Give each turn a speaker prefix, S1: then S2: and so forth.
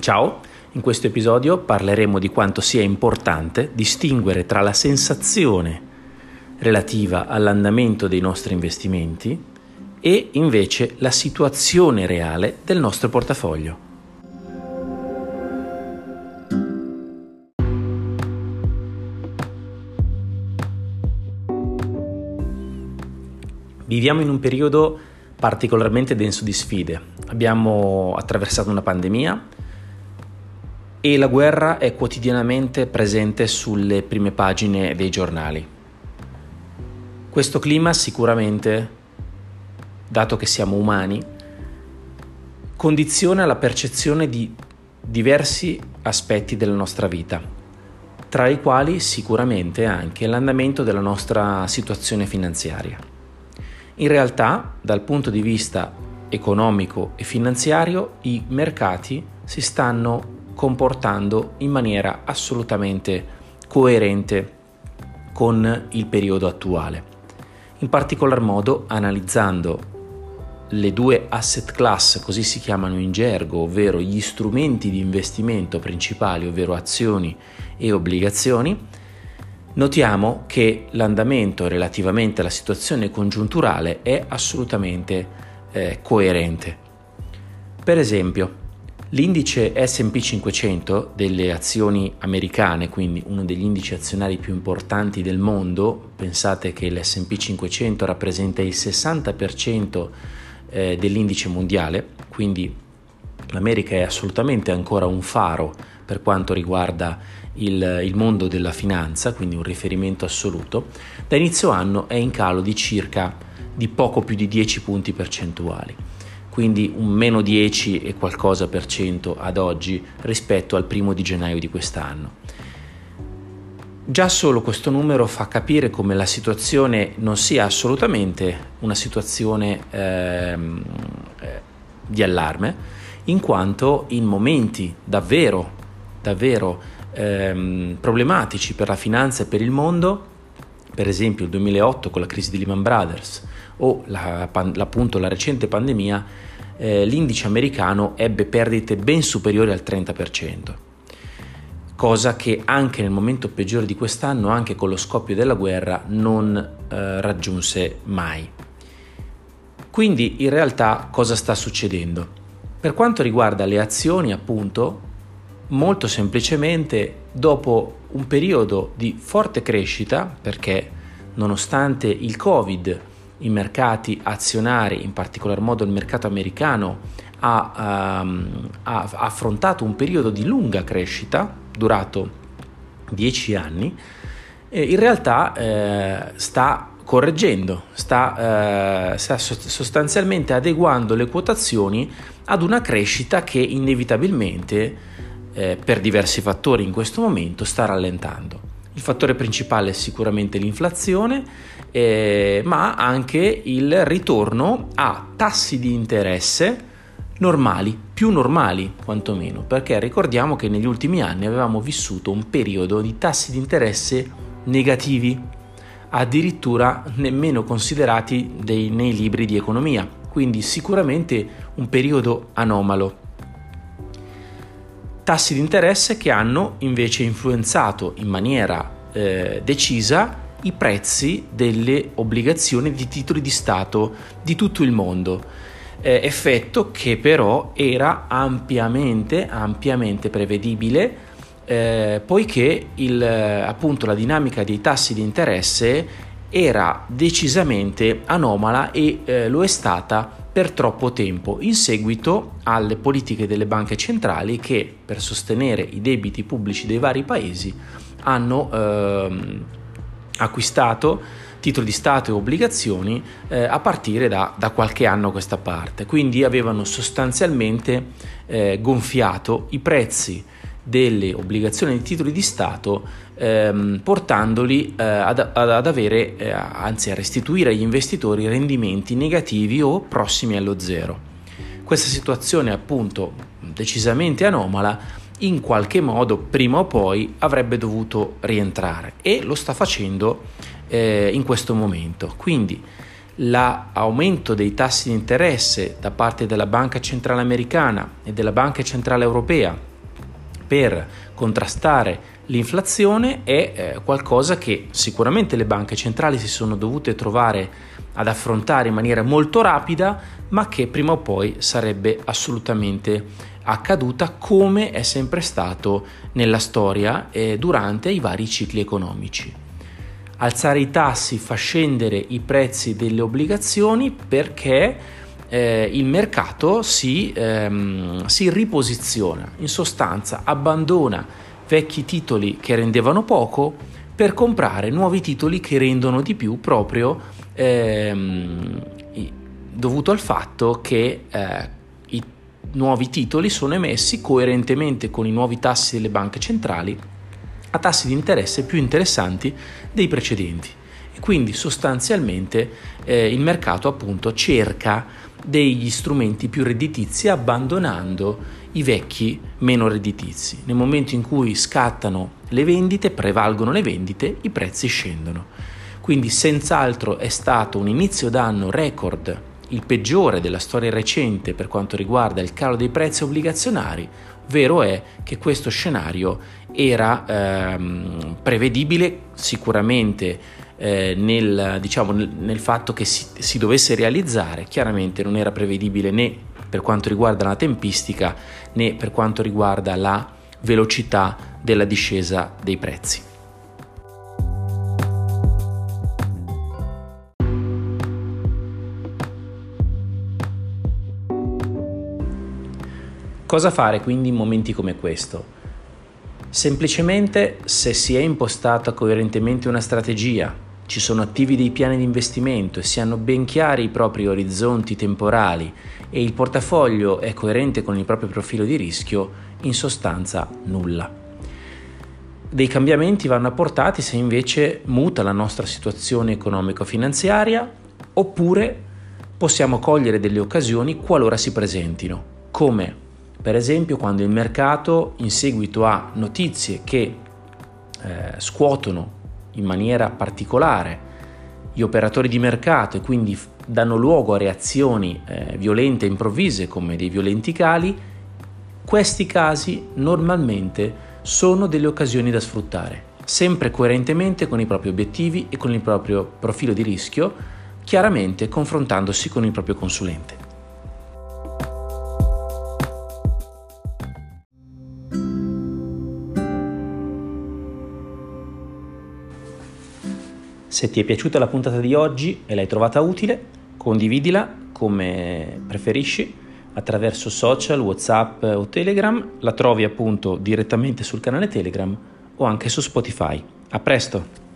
S1: Ciao, in questo episodio parleremo di quanto sia importante distinguere tra la sensazione relativa all'andamento dei nostri investimenti e invece la situazione reale del nostro portafoglio. Viviamo in un periodo particolarmente denso di sfide. Abbiamo attraversato una pandemia e la guerra è quotidianamente presente sulle prime pagine dei giornali. Questo clima sicuramente, dato che siamo umani, condiziona la percezione di diversi aspetti della nostra vita, tra i quali sicuramente anche l'andamento della nostra situazione finanziaria. In realtà, dal punto di vista economico e finanziario, i mercati si stanno comportando in maniera assolutamente coerente con il periodo attuale. In particolar modo analizzando le due asset class, così si chiamano in gergo, ovvero gli strumenti di investimento principali, ovvero azioni e obbligazioni, notiamo che l'andamento relativamente alla situazione congiunturale è assolutamente eh, coerente. Per esempio, l'indice SP 500 delle azioni americane, quindi uno degli indici azionari più importanti del mondo, pensate che l'SP 500 rappresenta il 60% eh, dell'indice mondiale, quindi l'America è assolutamente ancora un faro per quanto riguarda il, il, mondo della finanza, quindi un riferimento assoluto, da inizio anno è in calo di circa di poco più di 10 punti percentuali, quindi un meno 10 e qualcosa per cento ad oggi rispetto al primo di gennaio di quest'anno. Già solo questo numero fa capire come la situazione non sia assolutamente una situazione ehm, eh, di allarme, in quanto in momenti davvero, davvero ehm, problematici per la finanza e per il mondo, per esempio il 2008 con la crisi di Lehman Brothers o la, appunto la recente pandemia, eh, l'indice americano ebbe perdite ben superiori al 30%, cosa che anche nel momento peggiore di quest'anno, anche con lo scoppio della guerra, non eh, raggiunse mai. Quindi in realtà cosa sta succedendo? Per quanto riguarda le azioni, appunto, molto semplicemente dopo un periodo di forte crescita, perché nonostante il Covid i mercati azionari, in particolar modo il mercato americano, ha, um, ha affrontato un periodo di lunga crescita, durato 10 anni, e in realtà eh, sta correggendo, sta, eh, sta sostanzialmente adeguando le quotazioni ad una crescita che inevitabilmente eh, per diversi fattori in questo momento sta rallentando. Il fattore principale è sicuramente l'inflazione, eh, ma anche il ritorno a tassi di interesse normali, più normali quantomeno, perché ricordiamo che negli ultimi anni avevamo vissuto un periodo di tassi di interesse negativi, addirittura nemmeno considerati dei, nei libri di economia, quindi sicuramente un periodo anomalo tassi di interesse che hanno invece influenzato in maniera eh, decisa i prezzi delle obbligazioni di titoli di Stato di tutto il mondo. Eh, effetto che però era ampiamente, ampiamente prevedibile eh, poiché il, appunto, la dinamica dei tassi di interesse era decisamente anomala e eh, lo è stata per troppo tempo in seguito alle politiche delle banche centrali che per sostenere i debiti pubblici dei vari paesi hanno ehm, acquistato titoli di Stato e obbligazioni eh, a partire da, da, qualche anno a questa parte. Quindi avevano sostanzialmente eh, gonfiato i prezzi delle obbligazioni di titoli di Stato ehm, portandoli eh, ad, ad, avere, eh, anzi a restituire agli investitori rendimenti negativi o prossimi allo zero. Questa situazione appunto decisamente anomala in qualche modo prima o poi avrebbe dovuto rientrare e lo sta facendo eh, in questo momento. Quindi l'aumento dei tassi di interesse da parte della Banca Centrale Americana e della Banca Centrale Europea per contrastare l'inflazione è eh, qualcosa che sicuramente le banche centrali si sono dovute trovare ad affrontare in maniera molto rapida, ma che prima o poi sarebbe assolutamente accaduta come è sempre stato nella storia e durante i vari cicli economici. Alzare i tassi fa scendere i prezzi delle obbligazioni perché eh, il mercato si, ehm, si riposiziona, in sostanza abbandona vecchi titoli che rendevano poco per comprare nuovi titoli che rendono di più proprio ehm, dovuto al fatto che eh, i nuovi titoli sono emessi coerentemente con i nuovi tassi delle banche centrali a tassi di interesse più interessanti dei precedenti. Quindi sostanzialmente eh, il mercato appunto cerca degli strumenti più redditizi abbandonando i vecchi meno redditizi. Nel momento in cui scattano le vendite, prevalgono le vendite, i prezzi scendono. Quindi senz'altro è stato un inizio d'anno record, il peggiore della storia recente per quanto riguarda il calo dei prezzi obbligazionari. Vero è che questo scenario era ehm, prevedibile sicuramente eh, nel, diciamo, nel, nel, fatto che si, si dovesse realizzare, chiaramente non era prevedibile né per quanto riguarda la tempistica né per quanto riguarda la velocità della discesa dei prezzi. Cosa fare quindi in momenti come questo? Semplicemente se si è impostata coerentemente una strategia, ci sono attivi dei piani di investimento e si hanno ben chiari i propri orizzonti temporali e il portafoglio è coerente con il proprio profilo di rischio, in sostanza nulla. Dei cambiamenti vanno apportati se invece muta la nostra situazione economico-finanziaria oppure possiamo cogliere delle occasioni qualora si presentino, come per esempio quando il mercato in seguito a notizie che eh, scuotono in maniera particolare gli operatori di mercato e quindi danno luogo a reazioni eh, violente e improvvise come dei violenti cali, questi casi normalmente sono delle occasioni da sfruttare, sempre coerentemente con i propri obiettivi e con il proprio profilo di rischio, chiaramente confrontandosi con il proprio consulente. Se ti è piaciuta la puntata di oggi e l'hai trovata utile, condividila come preferisci attraverso social, WhatsApp o Telegram. La trovi appunto direttamente sul canale Telegram o anche su Spotify. A presto!